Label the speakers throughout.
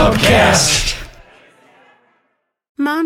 Speaker 1: Pubcast.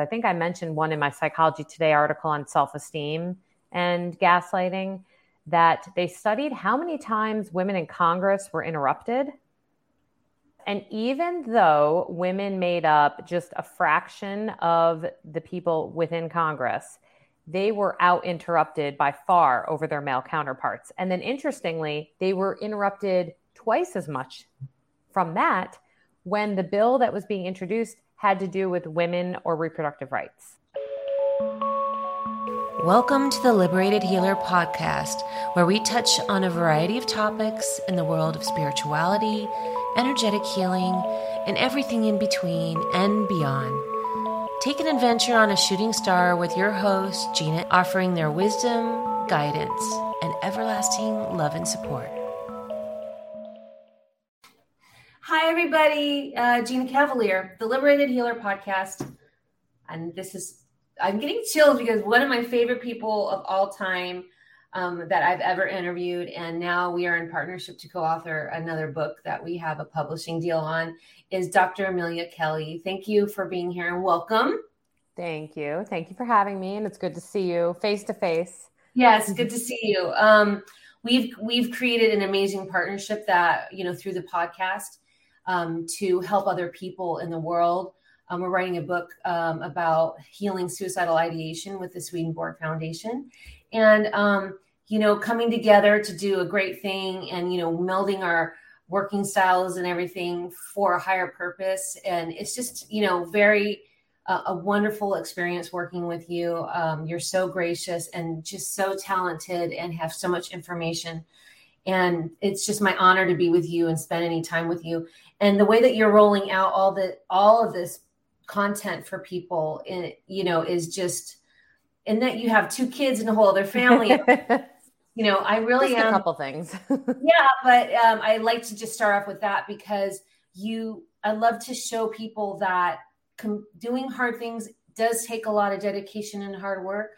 Speaker 2: I think I mentioned one in my Psychology Today article on self esteem and gaslighting that they studied how many times women in Congress were interrupted. And even though women made up just a fraction of the people within Congress, they were out interrupted by far over their male counterparts. And then interestingly, they were interrupted twice as much from that when the bill that was being introduced had to do with women or reproductive rights.
Speaker 3: Welcome to the Liberated Healer podcast, where we touch on a variety of topics in the world of spirituality, energetic healing, and everything in between and beyond. Take an adventure on a shooting star with your host, Gina, offering their wisdom, guidance, and everlasting love and support. Hi, everybody. Uh, Gina Cavalier, the Liberated Healer podcast. And this is, I'm getting chills because one of my favorite people of all time um, that I've ever interviewed. And now we are in partnership to co author another book that we have a publishing deal on is Dr. Amelia Kelley. Thank you for being here and welcome.
Speaker 2: Thank you. Thank you for having me. And it's good to see you face to face.
Speaker 3: Yes, good to see you. Um, we've we've created an amazing partnership that you know through the podcast um, to help other people in the world. Um, we're writing a book um, about healing suicidal ideation with the Swedenborg Foundation, and um, you know, coming together to do a great thing, and you know, melding our working styles and everything for a higher purpose. And it's just you know very uh, a wonderful experience working with you. Um, you're so gracious and just so talented, and have so much information and it's just my honor to be with you and spend any time with you. And the way that you're rolling out all the all of this content for people and you know is just and that you have two kids and a whole other family. You know i really
Speaker 2: just
Speaker 3: am
Speaker 2: a couple things.
Speaker 3: Yeah but um, i like to just start off with that because you i love to show people that com- doing hard things does take a lot of dedication and hard work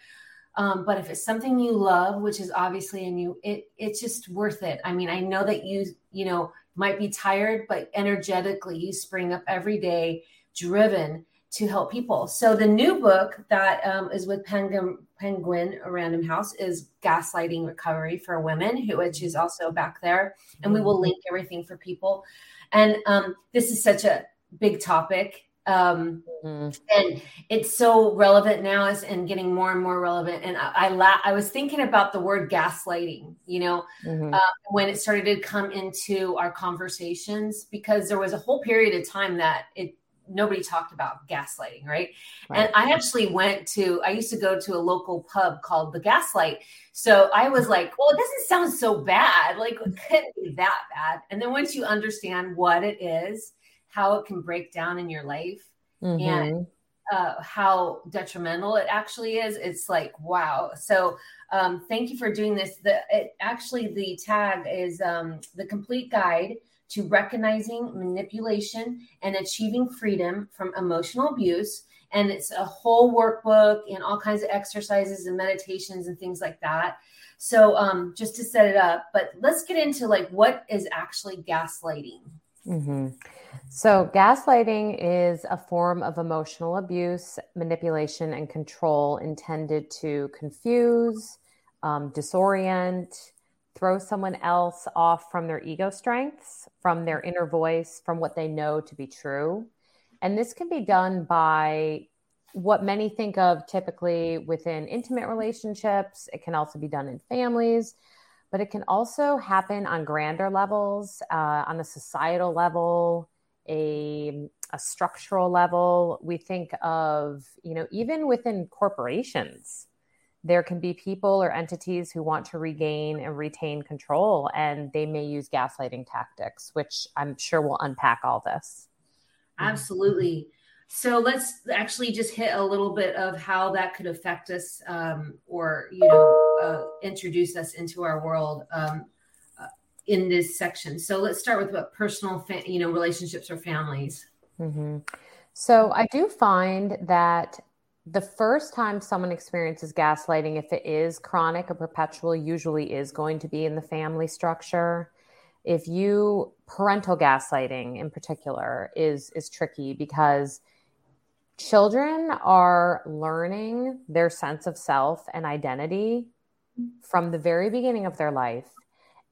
Speaker 3: um, but if it's something you love which is obviously in you it it's just worth it i mean i know that you you know might be tired, but energetically you spring up every day, driven to help people. So the new book that um, is with Penguin, Penguin Random House is Gaslighting Recovery for Women, which is also back there, and we will mm-hmm. link everything for people. And um, this is such a big topic um, mm-hmm. and it's so relevant now is and getting more and more relevant and i I, la- I was thinking about the word gaslighting you know mm-hmm. uh, when it started to come into our conversations because there was a whole period of time that it nobody talked about gaslighting right? right and i actually went to i used to go to a local pub called the gaslight so i was like well it doesn't sound so bad like it couldn't be that bad and then once you understand what it is how it can break down in your life mm-hmm. and uh, how detrimental it actually is. It's like wow. So um, thank you for doing this. The it, actually the tag is um, the complete guide to recognizing manipulation and achieving freedom from emotional abuse. And it's a whole workbook and all kinds of exercises and meditations and things like that. So um, just to set it up, but let's get into like what is actually gaslighting.
Speaker 2: Mm-hmm. So, gaslighting is a form of emotional abuse, manipulation, and control intended to confuse, um, disorient, throw someone else off from their ego strengths, from their inner voice, from what they know to be true. And this can be done by what many think of typically within intimate relationships. It can also be done in families, but it can also happen on grander levels, uh, on a societal level, a, a structural level. We think of, you know, even within corporations, there can be people or entities who want to regain and retain control, and they may use gaslighting tactics, which I'm sure will unpack all this.
Speaker 3: Absolutely. So let's actually just hit a little bit of how that could affect us um, or, you know, uh, introduce us into our world um, in this section. So let's start with what personal, fa- you know, relationships or families.
Speaker 2: Mm-hmm. So I do find that the first time someone experiences gaslighting, if it is chronic or perpetual, usually is going to be in the family structure. If you parental gaslighting in particular is is tricky because children are learning their sense of self and identity from the very beginning of their life.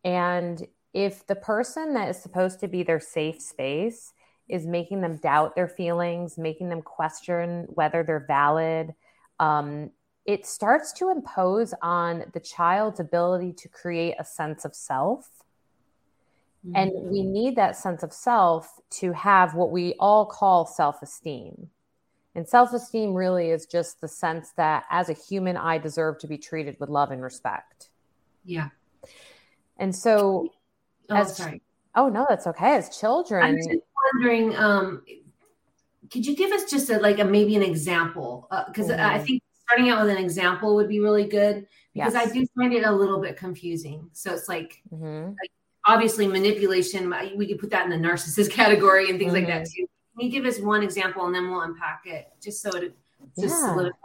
Speaker 2: And if the person that is supposed to be their safe space is making them doubt their feelings, making them question whether they're valid, um, it starts to impose on the child's ability to create a sense of self. Mm-hmm. And we need that sense of self to have what we all call self esteem. And self esteem really is just the sense that as a human, I deserve to be treated with love and respect.
Speaker 3: Yeah.
Speaker 2: And so,
Speaker 3: oh, as, sorry.
Speaker 2: Oh, no, that's okay. As children,
Speaker 3: I'm just wondering, um, could you give us just a, like a maybe an example? Because uh, mm-hmm. I think starting out with an example would be really good because yes. I do find it a little bit confusing. So it's like, mm-hmm. like obviously manipulation. We could put that in the narcissist category and things mm-hmm. like that mm-hmm. too. Can you give us one example and then we'll unpack it just so it just yeah, solidify?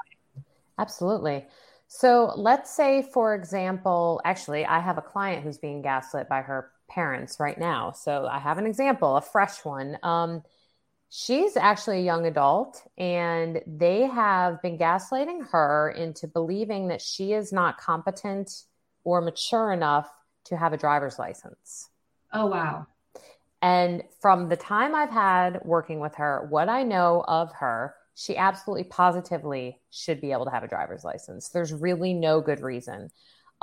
Speaker 2: Absolutely. So let's say, for example, actually, I have a client who's being gaslit by her parents right now. So I have an example, a fresh one. Um, she's actually a young adult, and they have been gaslighting her into believing that she is not competent or mature enough to have a driver's license.
Speaker 3: Oh, wow.
Speaker 2: And from the time I've had working with her, what I know of her, she absolutely positively should be able to have a driver's license. There's really no good reason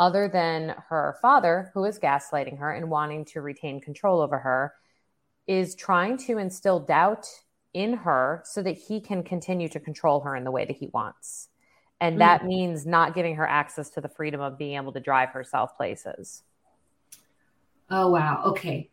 Speaker 2: other than her father, who is gaslighting her and wanting to retain control over her, is trying to instill doubt in her so that he can continue to control her in the way that he wants. And mm. that means not giving her access to the freedom of being able to drive herself places.
Speaker 3: Oh, wow. Okay.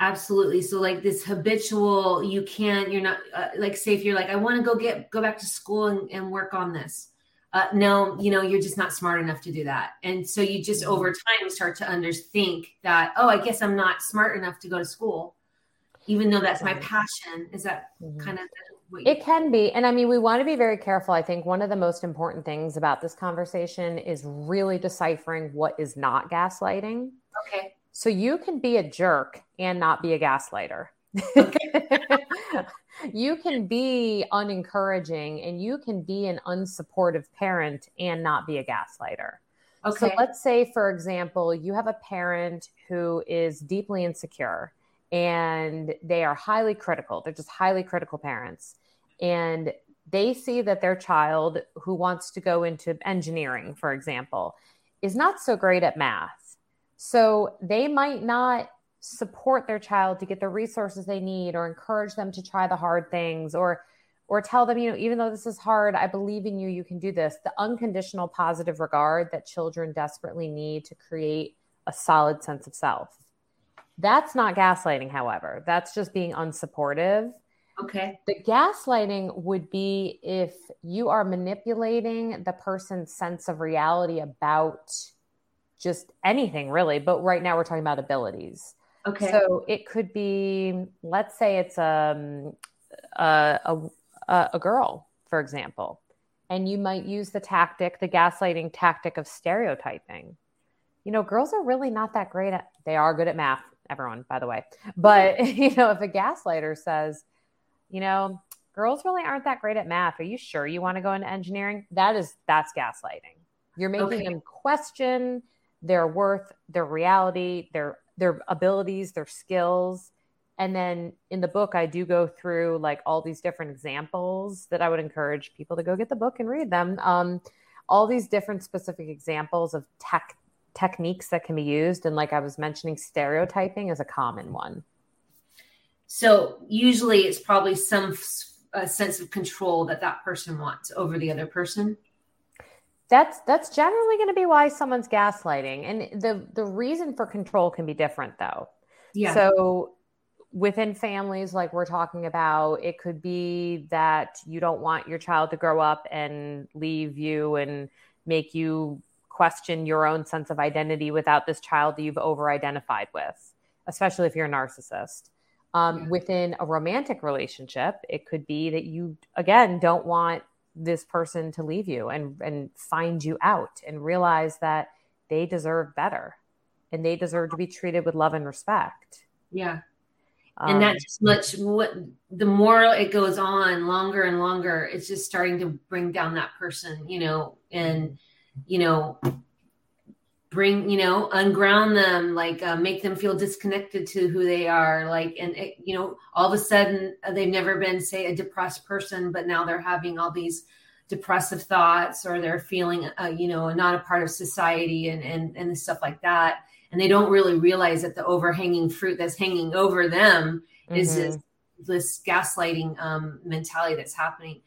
Speaker 3: Absolutely. So like this habitual, you can't, you're not uh, like, say if you're like, I want to go get, go back to school and, and work on this. Uh, no, you know, you're just not smart enough to do that. And so you just mm-hmm. over time start to underthink that, oh, I guess I'm not smart enough to go to school, even though that's my passion. Is that mm-hmm. kind of
Speaker 2: you- it can be. And I mean, we want to be very careful. I think one of the most important things about this conversation is really deciphering what is not gaslighting.
Speaker 3: Okay.
Speaker 2: So you can be a jerk and not be a gaslighter. You can be unencouraging and you can be an unsupportive parent and not be a gaslighter. Okay. So let's say, for example, you have a parent who is deeply insecure and they are highly critical. They're just highly critical parents. And they see that their child who wants to go into engineering, for example, is not so great at math so they might not support their child to get the resources they need or encourage them to try the hard things or or tell them, you know, even though this is hard, I believe in you, you can do this. The unconditional positive regard that children desperately need to create a solid sense of self. That's not gaslighting, however. That's just being unsupportive.
Speaker 3: Okay.
Speaker 2: The gaslighting would be if you are manipulating the person's sense of reality about just anything really. But right now we're talking about abilities.
Speaker 3: Okay.
Speaker 2: So it could be, let's say it's um, a, a, a girl, for example, and you might use the tactic, the gaslighting tactic of stereotyping. You know, girls are really not that great at, they are good at math, everyone, by the way. But, you know, if a gaslighter says, you know, girls really aren't that great at math. Are you sure you want to go into engineering? That is, that's gaslighting. You're making okay. them question their worth, their reality, their their abilities, their skills, and then in the book, I do go through like all these different examples that I would encourage people to go get the book and read them. Um, all these different specific examples of tech techniques that can be used. And like I was mentioning, stereotyping is a common one.
Speaker 3: So usually it's probably some sense of control that that person wants over the other person.
Speaker 2: That's that's generally going to be why someone's gaslighting, and the the reason for control can be different though. Yeah. So within families like we're talking about it could be that you don't want your child to grow up and leave you and make you question your own sense of identity without this child that you've over identified with especially if you're a narcissist um, yeah. within a romantic relationship it could be that you again don't want this person to leave you and and find you out and realize that they deserve better and they deserve to be treated with love and respect.
Speaker 3: Yeah. And um, that's much what the more it goes on longer and longer it's just starting to bring down that person you know and you know bring you know unground them like uh, make them feel disconnected to who they are like and it, you know all of a sudden uh, they've never been say a depressed person but now they're having all these depressive thoughts or they're feeling uh, you know not a part of society and and and stuff like that and they don't really realize that the overhanging fruit that's hanging over them mm-hmm. is this, this gaslighting um, mentality that's happening.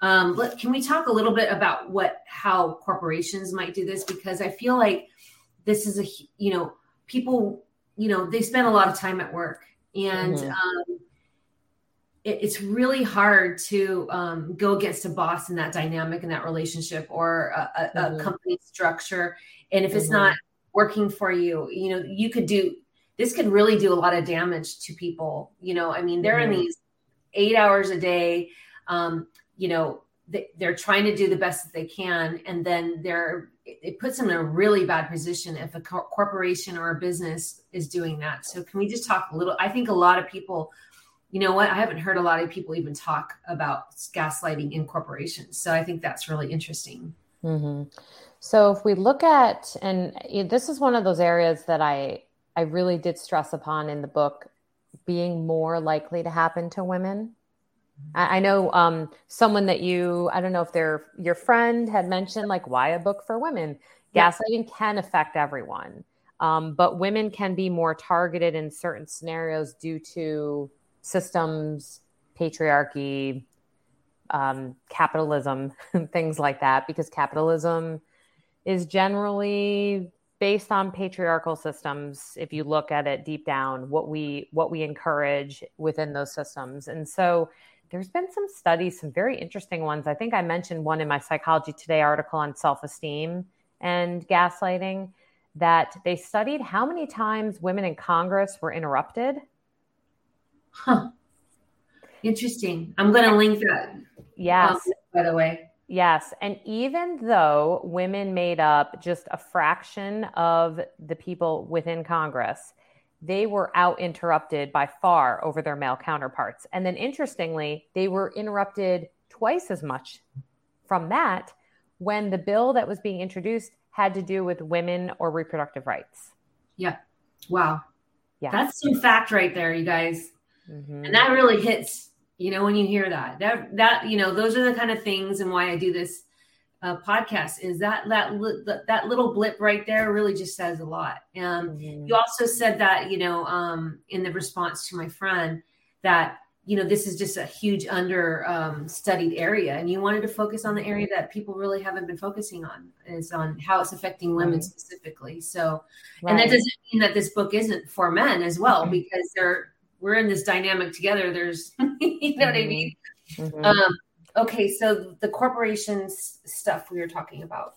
Speaker 3: Um, but can we talk a little bit about what how corporations might do this? Because I feel like this is a you know people you know they spend a lot of time at work and mm-hmm. um, it, it's really hard to um, go against a boss in that dynamic in that relationship or a, a, mm-hmm. a company structure and if it's mm-hmm. not working for you you know you could do this could really do a lot of damage to people you know i mean they're mm-hmm. in these eight hours a day um, you know they, are trying to do the best that they can and then they're it puts them in a really bad position if a co- corporation or a business is doing that so can we just talk a little i think a lot of people you know what i haven't heard a lot of people even talk about gaslighting in corporations so i think that's really interesting
Speaker 2: mm-hmm. So if we look at, and this is one of those areas that I I really did stress upon in the book, being more likely to happen to women. I, I know um, someone that you, I don't know if they're your friend had mentioned, like why a book for women. Gaslighting can affect everyone, um, but women can be more targeted in certain scenarios due to systems, patriarchy, um, capitalism, things like that. Because capitalism is generally based on patriarchal systems if you look at it deep down what we what we encourage within those systems and so there's been some studies some very interesting ones. I think i mentioned one in my psychology today article on self-esteem and gaslighting that they studied how many times women in congress were interrupted.
Speaker 3: Huh. Interesting. I'm going to link that
Speaker 2: yes. um,
Speaker 3: by the way.
Speaker 2: Yes. And even though women made up just a fraction of the people within Congress, they were out interrupted by far over their male counterparts. And then interestingly, they were interrupted twice as much from that when the bill that was being introduced had to do with women or reproductive rights.
Speaker 3: Yeah. Wow. Yeah. That's some fact right there, you guys. Mm-hmm. And that really hits you know when you hear that that that you know those are the kind of things and why i do this uh, podcast is that that that little blip right there really just says a lot um, mm-hmm. you also said that you know um, in the response to my friend that you know this is just a huge under um, studied area and you wanted to focus on the area that people really haven't been focusing on is on how it's affecting women right. specifically so right. and that doesn't mean that this book isn't for men as well mm-hmm. because they're we're in this dynamic together. There's, you know mm-hmm. what I mm-hmm. mean? Mm-hmm. Um, okay, so the corporations stuff we were talking about.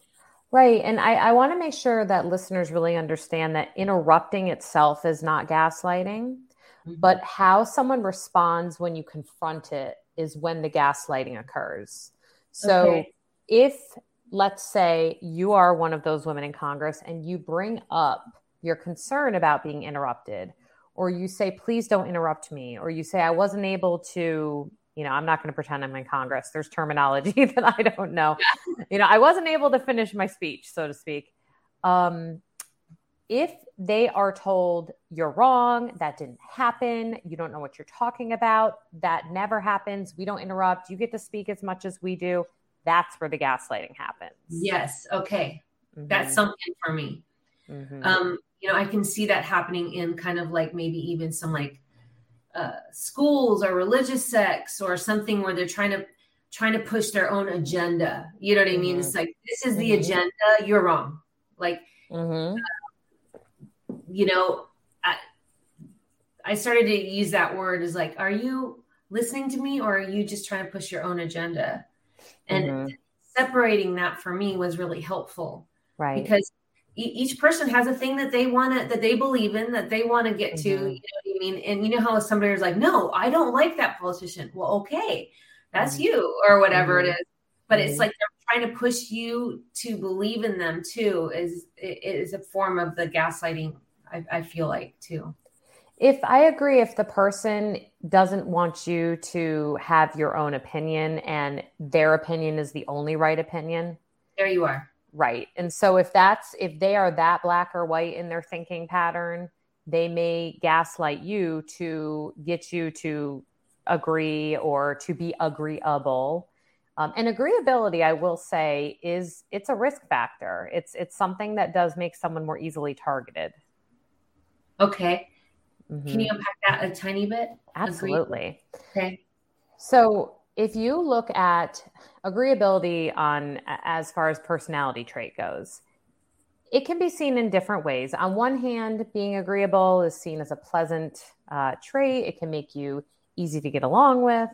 Speaker 2: Right. And I, I want to make sure that listeners really understand that interrupting itself is not gaslighting, mm-hmm. but how someone responds when you confront it is when the gaslighting occurs. So okay. if, let's say, you are one of those women in Congress and you bring up your concern about being interrupted, or you say, please don't interrupt me, or you say, I wasn't able to, you know, I'm not going to pretend I'm in Congress. There's terminology that I don't know. You know, I wasn't able to finish my speech, so to speak. Um, if they are told you're wrong, that didn't happen, you don't know what you're talking about, that never happens, we don't interrupt, you get to speak as much as we do, that's where the gaslighting happens.
Speaker 3: Yes. Okay. Mm-hmm. That's something for me. Mm-hmm. Um, you know, I can see that happening in kind of like maybe even some like uh, schools or religious sects or something where they're trying to trying to push their own agenda. You know what I mean? Mm-hmm. It's like this is the mm-hmm. agenda. You're wrong. Like, uh, you know, I, I started to use that word as like, are you listening to me or are you just trying to push your own agenda? And mm-hmm. seperating that for me was really helpful.
Speaker 2: Right.
Speaker 3: Because each person has a thing that they want to that they believe in that they want to get to mm-hmm. you know what i mean and you know how somebody is like no i don't like that politician well okay that's mm-hmm. you or whatever mm-hmm. it is but it's mm-hmm. like they're trying to push you to believe in them too is is a form of the gaslighting I, I feel like too
Speaker 2: if I agree, if the person doesn't want you to have your own opinion and their opinion is the only right opinion,
Speaker 3: there you are.
Speaker 2: Right. And so if that's if they are that black or white in their thinking pattern, they may gaslight you to get you to agree or to be agreeable. Um, and agreeability, I will say, is it's a risk factor. It's it's something that does make someone more easily targeted.
Speaker 3: Okay. Mm-hmm. Can you unpack that a tiny bit?
Speaker 2: Absolutely.
Speaker 3: Agree? Okay.
Speaker 2: So if you look at agreeability on as far as personality trait goes, it can be seen in different ways. On one hand, being agreeable is seen as a pleasant uh, trait. It can make you easy to get along with.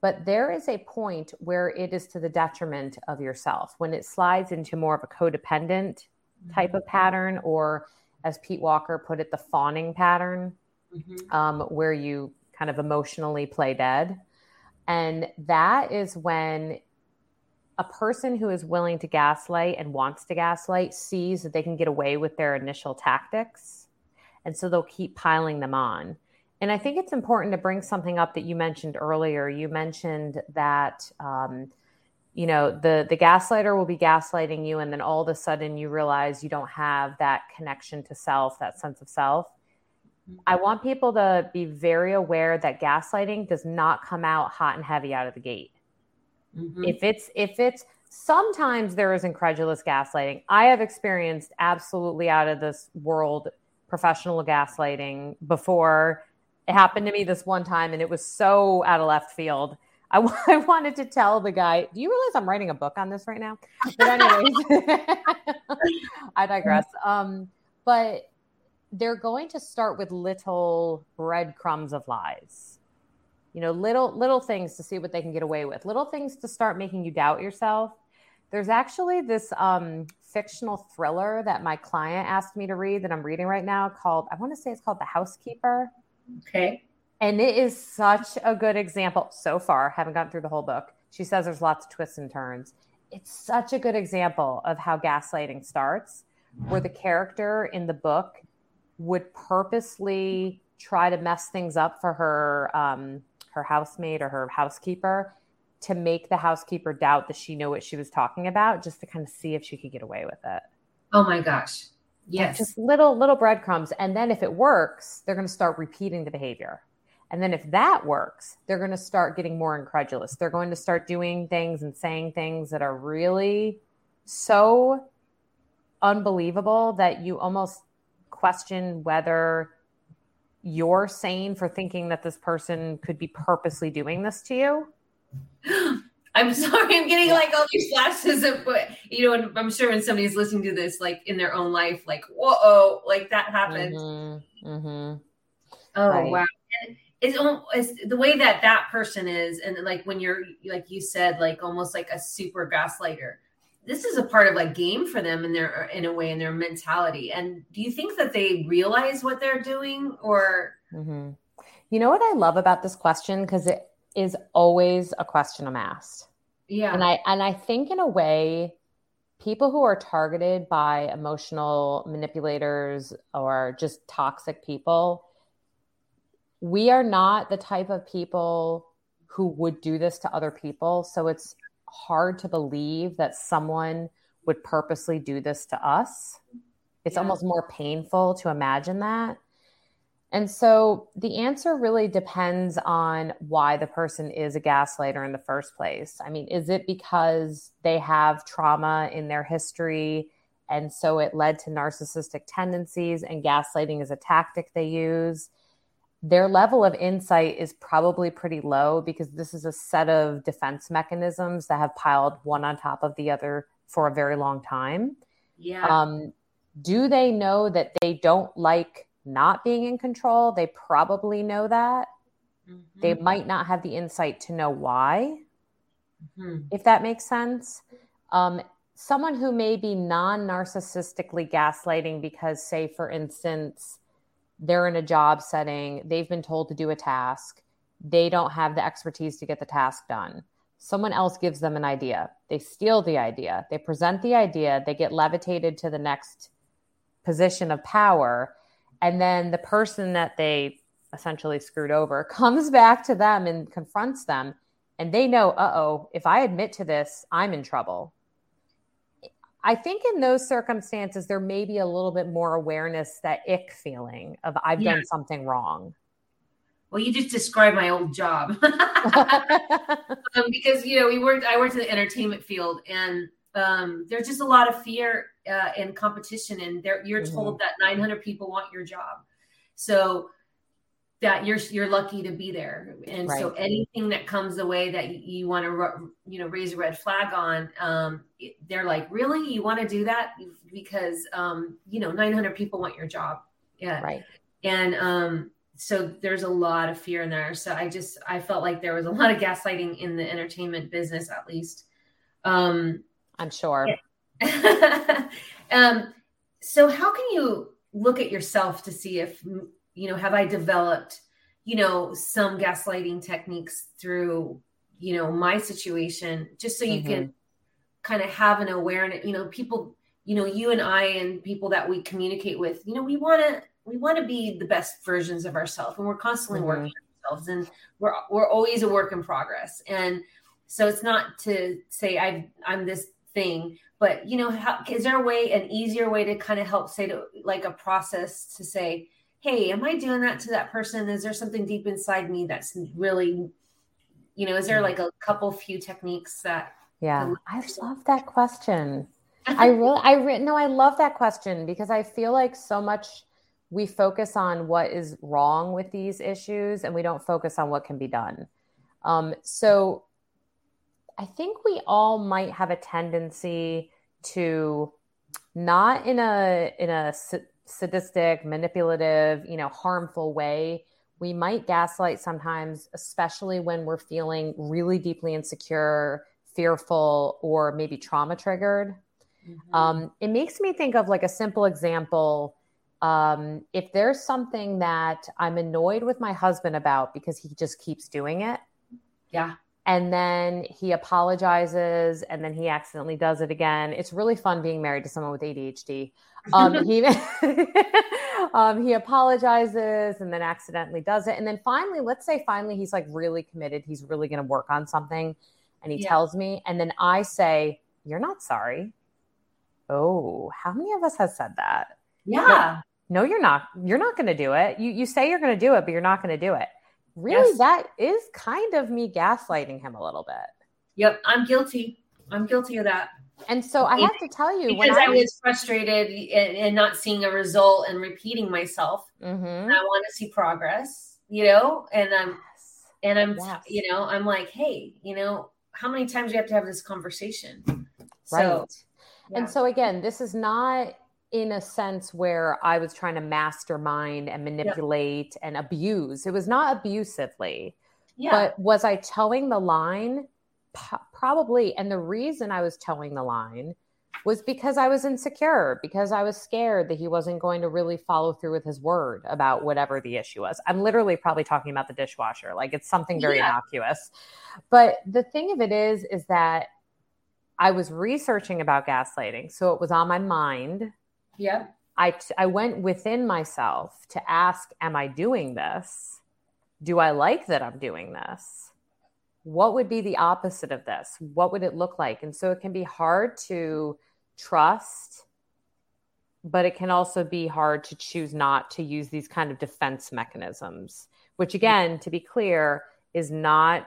Speaker 2: But there is a point where it is to the detriment of yourself when it slides into more of a codependent type of pattern, or as Pete Walker put it, the fawning pattern, mm-hmm. um, where you kind of emotionally play dead. And that is when a person who is willing to gaslight and wants to gaslight sees that they can get away with their initial tactics. And so they'll keep piling them on. And I think it's important to bring something up that you mentioned earlier. You mentioned that, um, you know, the, the gaslighter will be gaslighting you, and then all of a sudden you realize you don't have that connection to self, that sense of self. I want people to be very aware that gaslighting does not come out hot and heavy out of the gate. Mm-hmm. If it's if it's sometimes there is incredulous gaslighting. I have experienced absolutely out of this world professional gaslighting before. It happened to me this one time and it was so out of left field. I, I wanted to tell the guy, do you realize I'm writing a book on this right now? But anyways, I digress. Um, but they're going to start with little breadcrumbs of lies. You know little little things to see what they can get away with. Little things to start making you doubt yourself. There's actually this um, fictional thriller that my client asked me to read that i'm reading right now called i want to say it's called the housekeeper.
Speaker 3: Okay.
Speaker 2: And it is such a good example so far. Haven't gotten through the whole book. She says there's lots of twists and turns. It's such a good example of how gaslighting starts where the character in the book would purposely try to mess things up for her um, her housemate or her housekeeper to make the housekeeper doubt that she knew what she was talking about, just to kind of see if she could get away with it.
Speaker 3: Oh my gosh! Yes,
Speaker 2: just little little breadcrumbs, and then if it works, they're going to start repeating the behavior. And then if that works, they're going to start getting more incredulous. They're going to start doing things and saying things that are really so unbelievable that you almost question whether you're sane for thinking that this person could be purposely doing this to you.
Speaker 3: I'm sorry, I'm getting like all these flashes of, you know, and I'm sure when somebody's listening to this, like in their own life, like, whoa, like that happened. Mm-hmm. Mm-hmm. Oh, right. wow. And it's, it's the way that that person is. And like when you're, like you said, like almost like a super gaslighter this is a part of like game for them in their in a way in their mentality. And do you think that they realize what they're doing or?
Speaker 2: Mm-hmm. you know what i love about this question? Because it is always a question i'm asked.
Speaker 3: Yeah.
Speaker 2: And i and i think in a way people who are targeted by emotional manipulators or just toxic people we are not the type of people who would do this to other people. So it's hard to believe that someone would purposely do this to us. It's yeah. almost more painful to imagine that. And so the answer really depends on why the person is a gaslighter in the first place. I mean, is it because they have trauma in their history and so it led to narcissistic tendencies and gaslighting is a tactic they use? Their level of insight is probably pretty low because this is a set of defense mechanisms that have piled one on top of the other for a very long time.
Speaker 3: Yeah. Um,
Speaker 2: do they know that they don't like not being in control. They probably know that. Mm-hmm. They might not have the insight to know why, mm-hmm. if that makes sense. Um, someone who may be non narcissistically gaslighting because, say, for instance, they're in a job setting, they've been told to do a task, they don't have the expertise to get the task done. Someone else gives them an idea. They steal the idea. They present the idea. They get levitated to the next position of power and then the person that they essentially screwed over comes back to them and confronts them and they know uh-oh if i admit to this i'm in trouble i think in those circumstances there may be a little bit more awareness that ick feeling of i've yeah. done something wrong
Speaker 3: well you just described my old job um, because you know we worked i worked in the entertainment field and um, there's just a lot of fear uh, and competition, and you're mm-hmm. told that 900 people want your job, so that you're you're lucky to be there. And right. so anything that comes the way that you, you want to you know raise a red flag on, um, they're like, really, you want to do that because um, you know 900 people want your job, yeah,
Speaker 2: right,
Speaker 3: and um, so there's a lot of fear in there. So I just I felt like there was a lot of gaslighting in the entertainment business, at least. Um,
Speaker 2: I'm sure.
Speaker 3: um, so how can you look at yourself to see if you know have I developed you know some gaslighting techniques through you know my situation just so you mm-hmm. can kind of have an awareness you know people you know you and I and people that we communicate with you know we want to we want to be the best versions of ourselves and we're constantly mm-hmm. working ourselves and we're we're always a work in progress and so it's not to say I I'm this thing but you know how, is there a way an easier way to kind of help say to like a process to say hey am i doing that to that person? Is there something deep inside me that's really you know is there like a couple few techniques that
Speaker 2: yeah. i love that question. I really i re- no i love that question because i feel like so much we focus on what is wrong with these issues and we don't focus on what can be done. Um, so I think we all might have a tendency to not in a in a sadistic, manipulative, you know, harmful way. We might gaslight sometimes, especially when we're feeling really deeply insecure, fearful, or maybe trauma triggered. Mm-hmm. Um, it makes me think of like a simple example. Um, if there's something that I'm annoyed with my husband about because he just keeps doing it,
Speaker 3: yeah,
Speaker 2: and then he apologizes and then he accidentally does it again. It's really fun being married to someone with adhd um, he um, he apologizes and then accidentally does it. And then finally let's say finally he's like really committed. He's really going to work on something and he yeah. tells me and then i say you're not sorry. Oh how many of us has said that?
Speaker 3: Yeah.
Speaker 2: No, no you're not. You're not going to do it. You you say you're going to do it but you're not going to do it really yes. that is kind of me gaslighting him a little bit.
Speaker 3: Yep, I'm guilty. I'm guilty of that.
Speaker 2: And so I have to tell you,
Speaker 3: because I, I, was frustrated and, not seeing a result and repeating myself, mm-hmm. I want to see progress, you know. And I'm, yes. and I'm, yes. you know, I'm like, hey, you know, how many times do you have to have this conversation?
Speaker 2: Right. So, yeah. And so again, this is not in a sense where I was trying to mastermind and manipulate yeah. and abuse. It was not abusively. Yeah. But was I toeing the line? P- probably. And the reason I was toeing the line was because I was insecure, because I was scared that he wasn't going to really follow through with his word about whatever the issue was. I'm literally probably talking about the dishwasher. Like it's something very yeah. innocuous. But the thing of it is, is that I was researching about gaslighting. So it was on my mind
Speaker 3: yeah.
Speaker 2: I, I went within myself to ask, Am I doing this? Do I like that I'm doing this? What would be the opposite of this? What would it look like? And so it can be hard to trust but it can also be hard to choose not to use these kind of defense mechanisms, which, again, to be clear, is not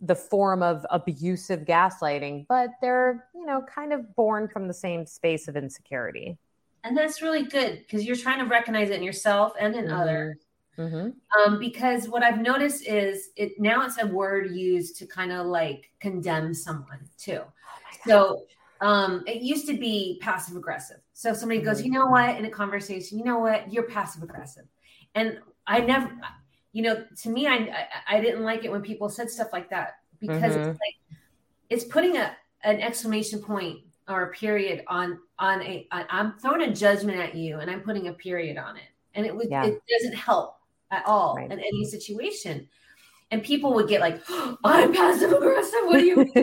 Speaker 2: the form of abusive gaslighting, but they're, you know, kind of born from the same space of insecurity.
Speaker 3: And that's really good because you're trying to recognize it in yourself and in mm-hmm. others. Mm-hmm. Um, because what I've noticed is it now it's a word used to kind of like condemn someone too. Oh so um, it used to be passive aggressive. So if somebody goes, mm-hmm. you know what, in a conversation, you know what, you're passive aggressive, and I never, you know, to me, I, I, I didn't like it when people said stuff like that because mm-hmm. it's like it's putting a an exclamation point or a period on on a I'm throwing a judgment at you and I'm putting a period on it, and it would yeah. it doesn't help at all right. in any situation. And people would get like, oh, I'm passive aggressive. What do you?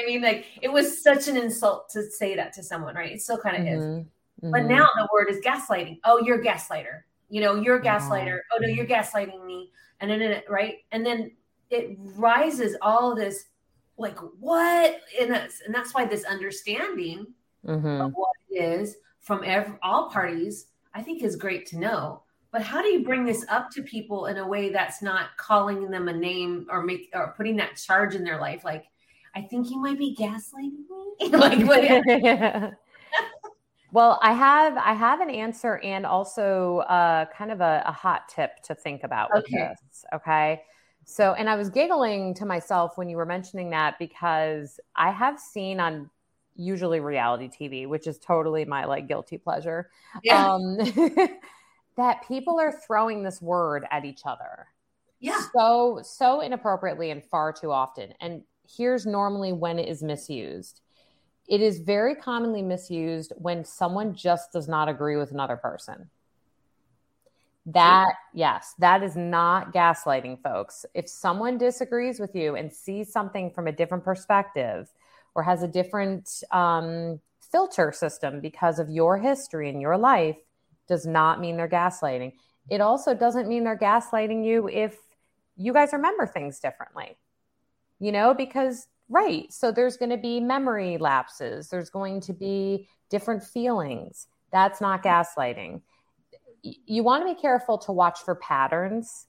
Speaker 3: I mean, like it was such an insult to say that to someone, right? It still kind of mm-hmm. is. Mm-hmm. But now the word is gaslighting. Oh, you're a gaslighter you know, you're a gaslighter. Oh no, you're gaslighting me. And then, right? And then it rises all this like what? And that's, and that's why this understanding mm-hmm. of what it is from every, all parties, I think is great to know. But how do you bring this up to people in a way that's not calling them a name or make or putting that charge in their life? Like, I think you might be gaslighting me. like, what?
Speaker 2: Well, I have I have an answer and also uh, kind of a, a, hot tip to think about with okay. this. Okay. So, and I was giggling to myself when you were mentioning that because I have seen on usually reality TV, which is totally my like guilty pleasure, yeah. um, that people are throwing this word at each other.
Speaker 3: Yeah.
Speaker 2: So, so inappropriately and far too often. And here's normally when it is misused it is very commonly misused when someone just does not agree with another person. That, yes, that is not gaslighting, folks. If someone disagrees with you and sees something from a different perspective or has a different um, filter system because of your history and your life, does not mean they're gaslighting. It also doesn't mean they're gaslighting you if you guys remember things differently, you know, because Right. So there's going to be memory lapses, there's going to be different feelings. That's not gaslighting. You want to be careful to watch for patterns.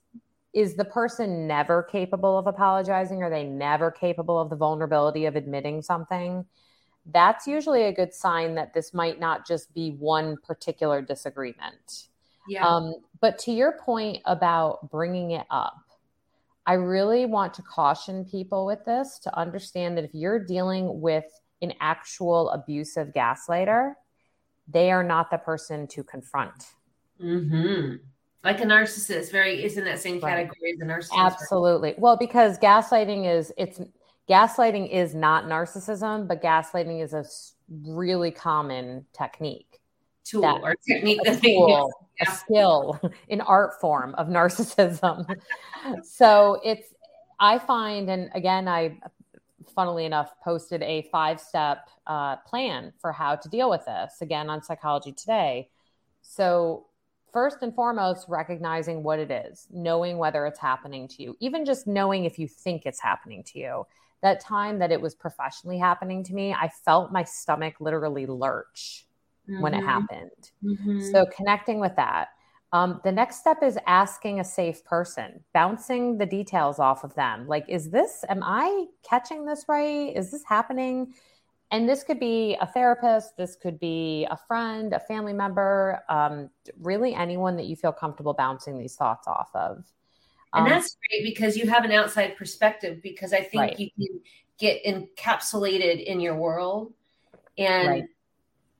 Speaker 2: Is the person never capable of apologizing? Are they never capable of the vulnerability of admitting something? That's usually a good sign that this might not just be one particular disagreement. Yeah. Um, but to your point about bringing it up, I really want to caution people with this to understand that if you're dealing with an actual abusive gaslighter, they are not the person to confront.
Speaker 3: Mm-hmm. Like a narcissist, very is in that same category right. as a narcissist.
Speaker 2: Absolutely. Well, because gaslighting is it's gaslighting is not narcissism, but gaslighting is a really common technique.
Speaker 3: Tool that, or technique.
Speaker 2: A tool a skill, an art form of narcissism. so it's, I find, and again, I, funnily enough, posted a five step uh, plan for how to deal with this again on Psychology Today. So, first and foremost, recognizing what it is, knowing whether it's happening to you, even just knowing if you think it's happening to you. That time that it was professionally happening to me, I felt my stomach literally lurch mm-hmm. when it mm-hmm. happened. Mm-hmm. So connecting with that. Um, the next step is asking a safe person, bouncing the details off of them. Like, is this, am I catching this right? Is this happening? And this could be a therapist, this could be a friend, a family member, um, really anyone that you feel comfortable bouncing these thoughts off of.
Speaker 3: Um, and that's great because you have an outside perspective because I think right. you can get encapsulated in your world and right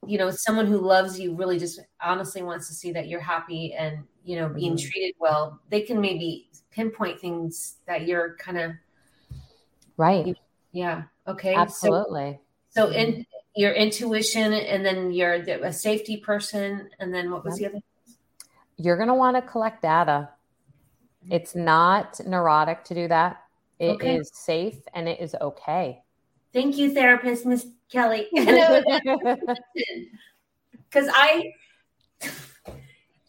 Speaker 3: you know someone who loves you really just honestly wants to see that you're happy and you know being mm-hmm. treated well they can maybe pinpoint things that you're kind of
Speaker 2: right
Speaker 3: yeah okay
Speaker 2: absolutely
Speaker 3: so, so in your intuition and then you're a safety person and then what was yep. the other
Speaker 2: you're going to want to collect data mm-hmm. it's not neurotic to do that It okay. is safe and it is okay
Speaker 3: Thank you, therapist, Miss Kelley. Because I,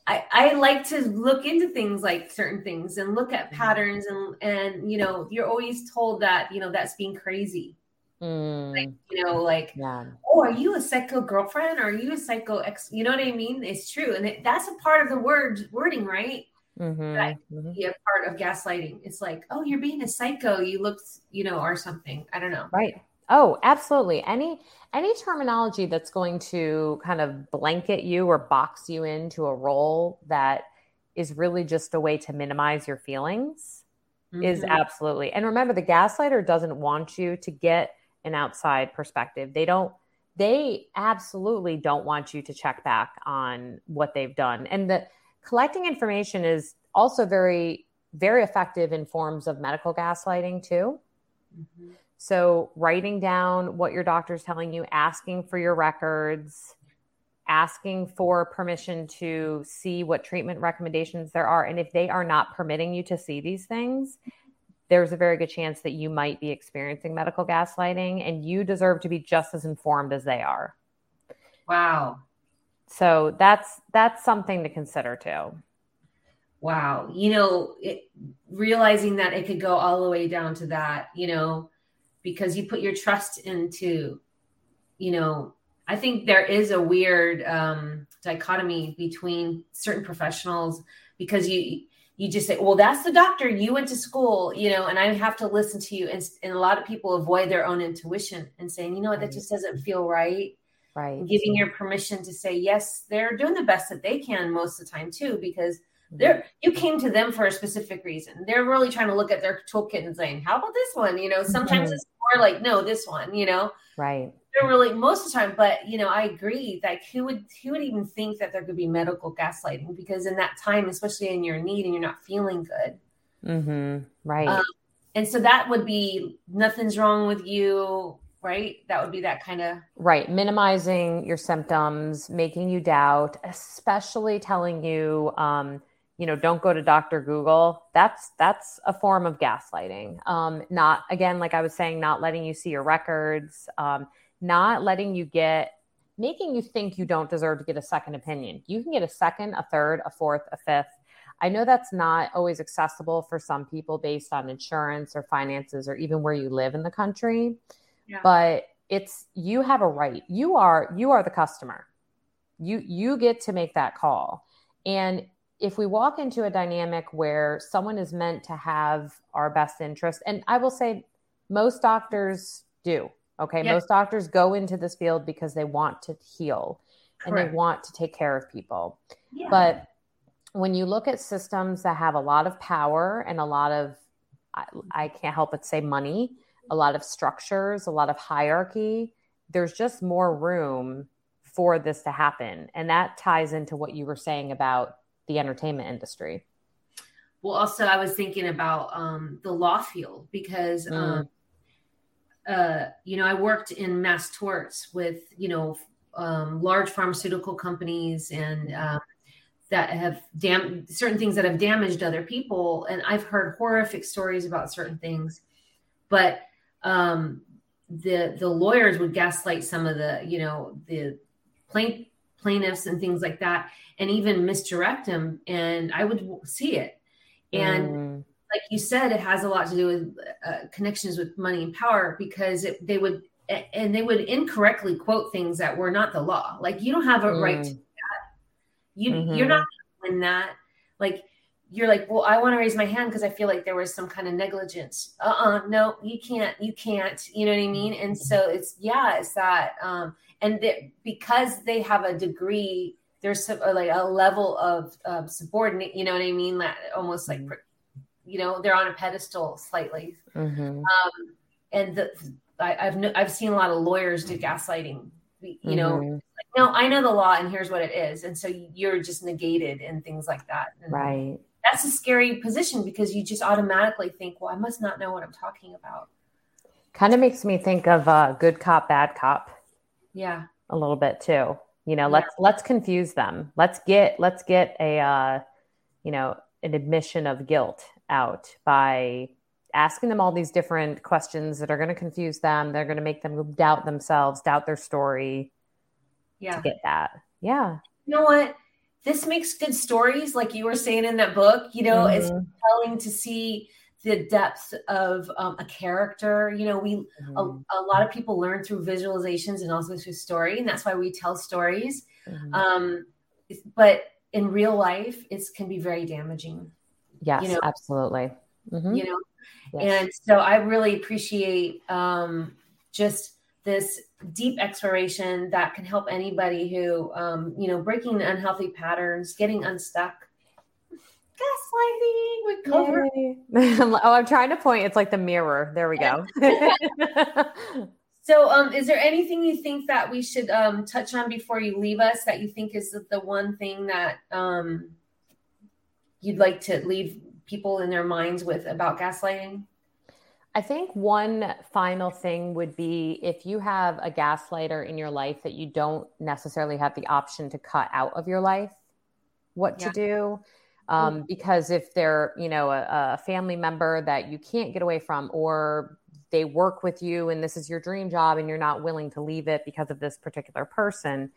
Speaker 3: I, I like to look into things like certain things and look at patterns and and you know you're always told that you know that's being crazy, Mm. Like, you know, like,
Speaker 2: yeah.
Speaker 3: oh, are you a psycho girlfriend? Or are you a psycho ex? You know what I mean? It's true. And it, that's a part of the word wording, right?
Speaker 2: Mm-hmm.
Speaker 3: That mm-hmm. be a part of gaslighting. It's like, oh, you're being a psycho. You look, you know, or something. I don't know.
Speaker 2: Right. Oh, absolutely. Any any terminology that's going to kind of blanket you or box you into a role that is really just a way to minimize your feelings mm-hmm. is absolutely. And remember the gaslighter doesn't want you to get an outside perspective. They don't they absolutely don't want you to check back on what they've done. And the collecting information is also very very effective in forms of medical gaslighting too. Mm-hmm. So, writing down what your doctor's telling you, asking for your records, asking for permission to see what treatment recommendations there are. And if they are not permitting you to see these things, there's a very good chance that you might be experiencing medical gaslighting and you deserve to be just as informed as they are.
Speaker 3: Wow.
Speaker 2: So that's that's something to consider too.
Speaker 3: Wow. You know, it, realizing that it could go all the way down to that, you know, because you put your trust into, you know, I think there is a weird um, dichotomy between certain professionals because you you just say, well, that's the doctor you went to school, you know, and I have to listen to you. And, and a lot of people avoid their own intuition and saying, you know what, that just doesn't feel right.
Speaker 2: Right.
Speaker 3: And giving your permission to say, yes, they're doing the best that they can most of the time too, because they're you came to them for a specific reason. They're really trying to look at their toolkit and saying, "How about this one?" You know, sometimes mm-hmm. it's more like, "No, this one." You know,
Speaker 2: right?
Speaker 3: They're really most of the time, but you know, I agree. Like, who would who would even think that there could be medical gaslighting? Because in that time, especially in your need and you're not feeling good,
Speaker 2: mm-hmm. right? Um,
Speaker 3: and so that would be nothing's wrong with you right? That would be that kind of
Speaker 2: right. Minimizing your symptoms, making you doubt, especially telling you, um, you know don't go to dr google that's that's a form of gaslighting um, not again like i was saying not letting you see your records um, not letting you get making you think you don't deserve to get a second opinion. You can get a second a third a fourth a fifth. I know that's not always accessible for some people based on insurance or finances or even where you live in the country yeah. but it's you have a right. You are you are the customer. You you get to make that call. And if we walk into a dynamic where someone is meant to have our best interest, and I will say most doctors do, okay? Most doctors go into this field because they want to heal Correct. and they want to take care of people. Yeah. But when you look at systems that have a lot of power and a lot of, I, I can't help but say money, a lot of structures, a lot of hierarchy, there's just more room for this to happen. And that ties into what you were saying about the entertainment industry.
Speaker 3: Well, also, I was thinking about um, the law field because, mm. Uh, you know, I worked in mass torts with, you know, um, large pharmaceutical companies and uh, that have dam- certain things that have damaged other people. And I've heard horrific stories about certain things, but um, the the lawyers would gaslight some of the, you know, the plaintiff plaintiffs and things like that and even misdirect them and i would see it and mm. Like you said it has a lot to do with uh, connections with money and power because it, they would and they would incorrectly quote things that were not the law like you don't have a mm. right to mm. do that you mm-hmm. you're not in that like you're like well i want to raise my hand because i feel like there was some kind of negligence uh-uh no you can't you can't you know what i mean and so it's yeah it's that um and that because they have a degree there's some, like a level of um, subordinate you know what i mean that almost like mm-hmm. You know they're on a pedestal slightly. Mm-hmm. um, and the, I, have no, I've seen a lot of lawyers do gaslighting you mm-hmm. know like, no i know the law and here's what it is. And so you're just negated and things like that. And
Speaker 2: right.
Speaker 3: that's a scary position because you just automatically think well i must not know what i'm talking about.
Speaker 2: Kind of makes me think of uh, good cop bad cop.
Speaker 3: Yeah.
Speaker 2: A little bit too. You know yeah. let's let's confuse them. Let's get let's get a uh, you know an admission of guilt out by asking them all these different questions that are going to confuse them they're going to make them doubt themselves doubt their story
Speaker 3: yeah
Speaker 2: to get that yeah
Speaker 3: you know what this makes good stories like you were saying in that book you know mm-hmm. it's telling to see the depth of um, a character. You know, we mm-hmm. a, a, lot of people learn through visualizations and also through story, and that's why we tell stories. Mm-hmm. Um, but in real life, it can be very damaging.
Speaker 2: Yes, you know? absolutely.
Speaker 3: Mm-hmm. You know, yes. and so I really appreciate um, just this deep exploration that can help anybody who, um, you know, breaking unhealthy patterns, getting unstuck gaslighting recovery.
Speaker 2: oh, I'm trying to point. It's like the mirror. There we go.
Speaker 3: so, um, is there anything you think that we should um, touch on before you leave us that you think is the one thing that um, you'd like to leave people in their minds with about gaslighting?
Speaker 2: I think one final thing would be if you have a gaslighter in your life that you don't necessarily have the option to cut out of your life, what yeah. to do um, mm-hmm. because if they're you know a, a, family member that you can't get away from or they work with you and this is your dream job and you're not willing to leave it because of this particular person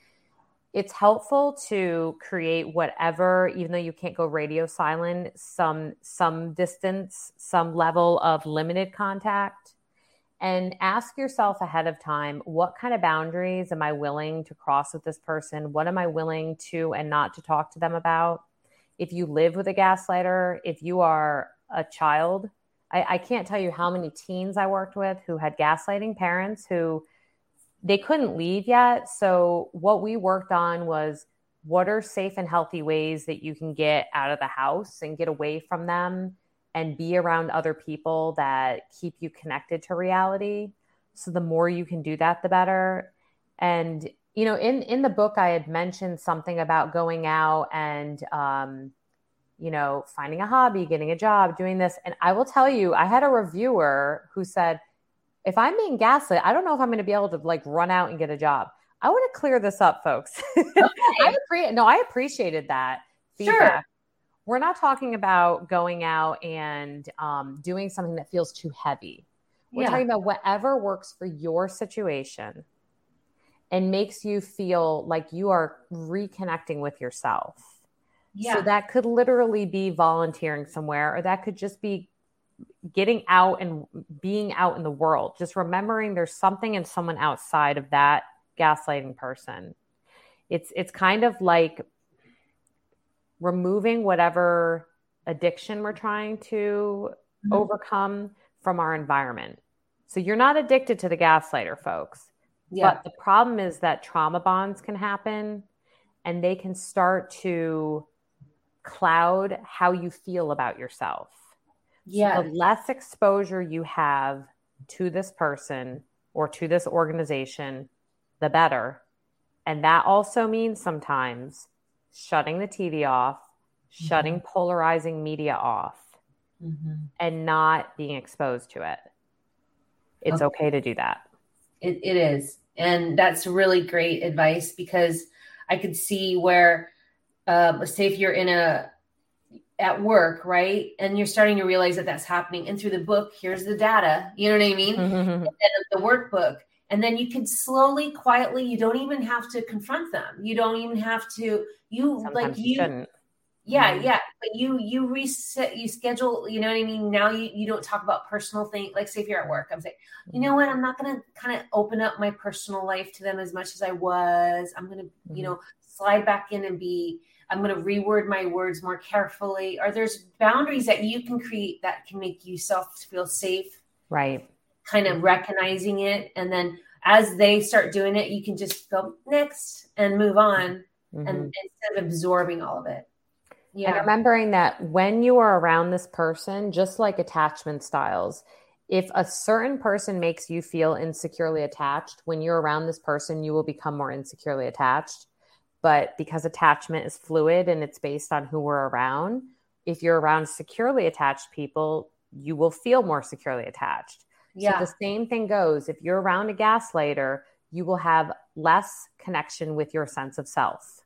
Speaker 2: it's helpful to create whatever even though you can't go radio silent some some distance some level of limited contact. And ask yourself ahead of time what kind of boundaries am i willing to cross with this person? What am i willing to and not to talk to them about? If you live with a gaslighter, if you are a child, I, I can't tell you how many teens I worked with who had gaslighting parents who they couldn't leave yet. So what we worked on was what are safe and healthy ways that you can get out of the house and get away from them and be around other people that keep you connected to reality. So the more you can do that, the better. And you know, in in the book, I had mentioned something about going out and, um, you know, finding a hobby, getting a job, doing this. And I will tell you, I had a reviewer who said, if I'm being gaslit, I don't know if I'm going to be able to like run out and get a job. I want to clear this up, folks. Okay. I appreciate no, I appreciated that feedback. Sure. We're not talking about going out and um, doing something that feels too heavy. We're yeah. talking about whatever works for your situation and makes you feel like you are reconnecting with yourself. Yeah. So that could literally be volunteering somewhere, or that could just be getting out and being out in the world. Just remembering there's something in someone outside of that gaslighting person. It's it's kind of like removing whatever addiction we're trying to mm-hmm. overcome from our environment. So you're not addicted to the gaslighter, folks. Yeah. But the problem is that trauma bonds can happen and they can start to cloud how you feel about yourself. Yeah. So the less exposure you have to this person or to this organization, the better. And that also means sometimes shutting the TV off, mm-hmm. shutting polarizing media off, mm-hmm. and not being exposed to it. It's okay, okay to do that.
Speaker 3: It, it is. And that's really great advice because I could see where, uh, say, if you're in a, at work, right? And you're starting to realize that that's happening. And through the book, here's the data, you know what I mean? Mm-hmm. And the workbook. And then you can slowly, quietly, you don't even have to confront them. You don't even have to, you Sometimes like you, yeah mm-hmm. yeah but you you reset you schedule you know what i mean now you you don't talk about personal things like say if you're at work i'm saying you know what i'm not going to kind of open up my personal life to them as much as i was i'm going to mm-hmm. you know slide back in and be i'm going to reword my words more carefully or there's boundaries that you can create that can make yourself feel safe
Speaker 2: right
Speaker 3: kind of recognizing it and then as they start doing it you can just go next and move on mm-hmm. and instead of absorbing all of it
Speaker 2: yeah. And remembering that when you are around this person, just like attachment styles, if a certain person makes you feel insecurely attached, when you're around this person, you will become more insecurely attached. But because attachment is fluid and it's based on who we're around, if you're around securely attached people, you will feel more securely attached. Yeah. So the same thing goes. If you're around a gaslighter, you will have less connection with your sense of self.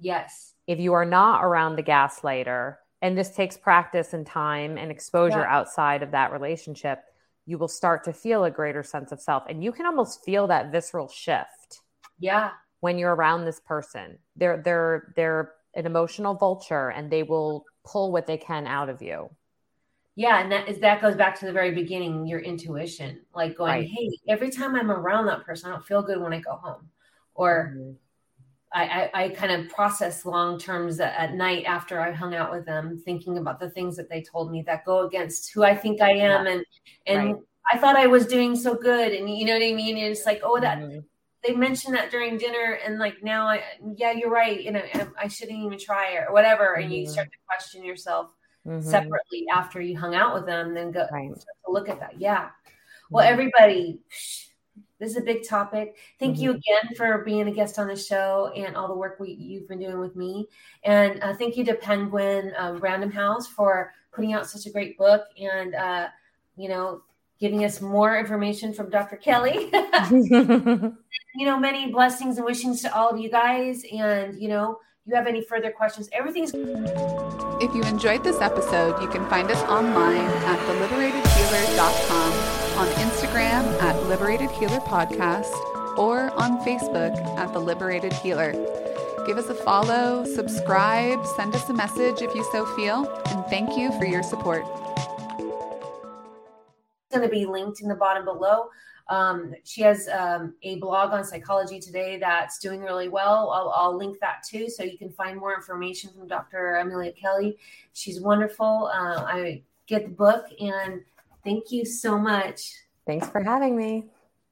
Speaker 3: Yes
Speaker 2: if you are not around the gaslighter, and this takes practice and time and exposure yeah. outside of that relationship, you will start to feel a greater sense of self. And you can almost feel that visceral shift.
Speaker 3: Yeah.
Speaker 2: When you're around this person. They're they're they're an emotional vulture and they will pull what they can out of you.
Speaker 3: Yeah, and that is that goes back to the very beginning, your intuition, like going, right. "Hey, every time I'm around that person, I don't feel good when I go home," or mm-hmm. I, I, I, kind of process long terms at, at, night after I hung out with them, thinking about the things that they told me that go against who I think I am, yeah. and and right. I thought I was doing so good, and you know what I mean. And it's like, oh, that mm-hmm. They mentioned that during dinner, and like now, I yeah, you're right. You know, I shouldn't even try or whatever, and mm-hmm. you start to question yourself mm-hmm. separately after you hung out with them, then go right. look at that. Yeah. Well, mm-hmm. everybody, this is a big topic. Thank mm-hmm. you again for being a guest on the show and all the work we, you've been doing with me. And uh, thank you to Penguin uh, Random House for putting out such a great book and, uh, you know, giving us more information from Dr. Kelley. you know, many blessings and wishings to all of you guys. And, you know, you have any further questions, everything's.
Speaker 1: If you enjoyed this episode, you can find us online at theliberatedhealer.com, on Instagram at Liberated Healer Podcast, or on Facebook at The Liberated Healer. Give us a follow, subscribe, send us a message if you so feel, and thank you for your support.
Speaker 3: It's going to be linked in the bottom below. Um, she has um, a blog on Psychology Today that's doing really well. I'll, I'll, link that too, so you can find more information from Dr. Amelia Kelley. She's wonderful. Uh, I get the book, and thank you so much.
Speaker 2: Thanks for having me.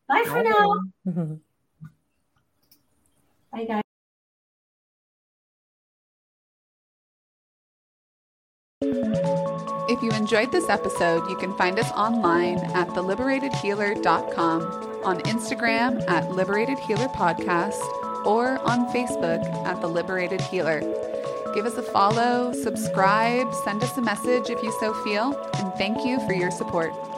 Speaker 3: Bye for Bye. now. Bye, guys.
Speaker 1: If you enjoyed this episode, you can find us online at theliberatedhealer.com, on Instagram at Liberated Healer Podcast, or on Facebook at The Liberated Healer. Give us a follow, subscribe, send us a message if you so feel, and thank you for your support.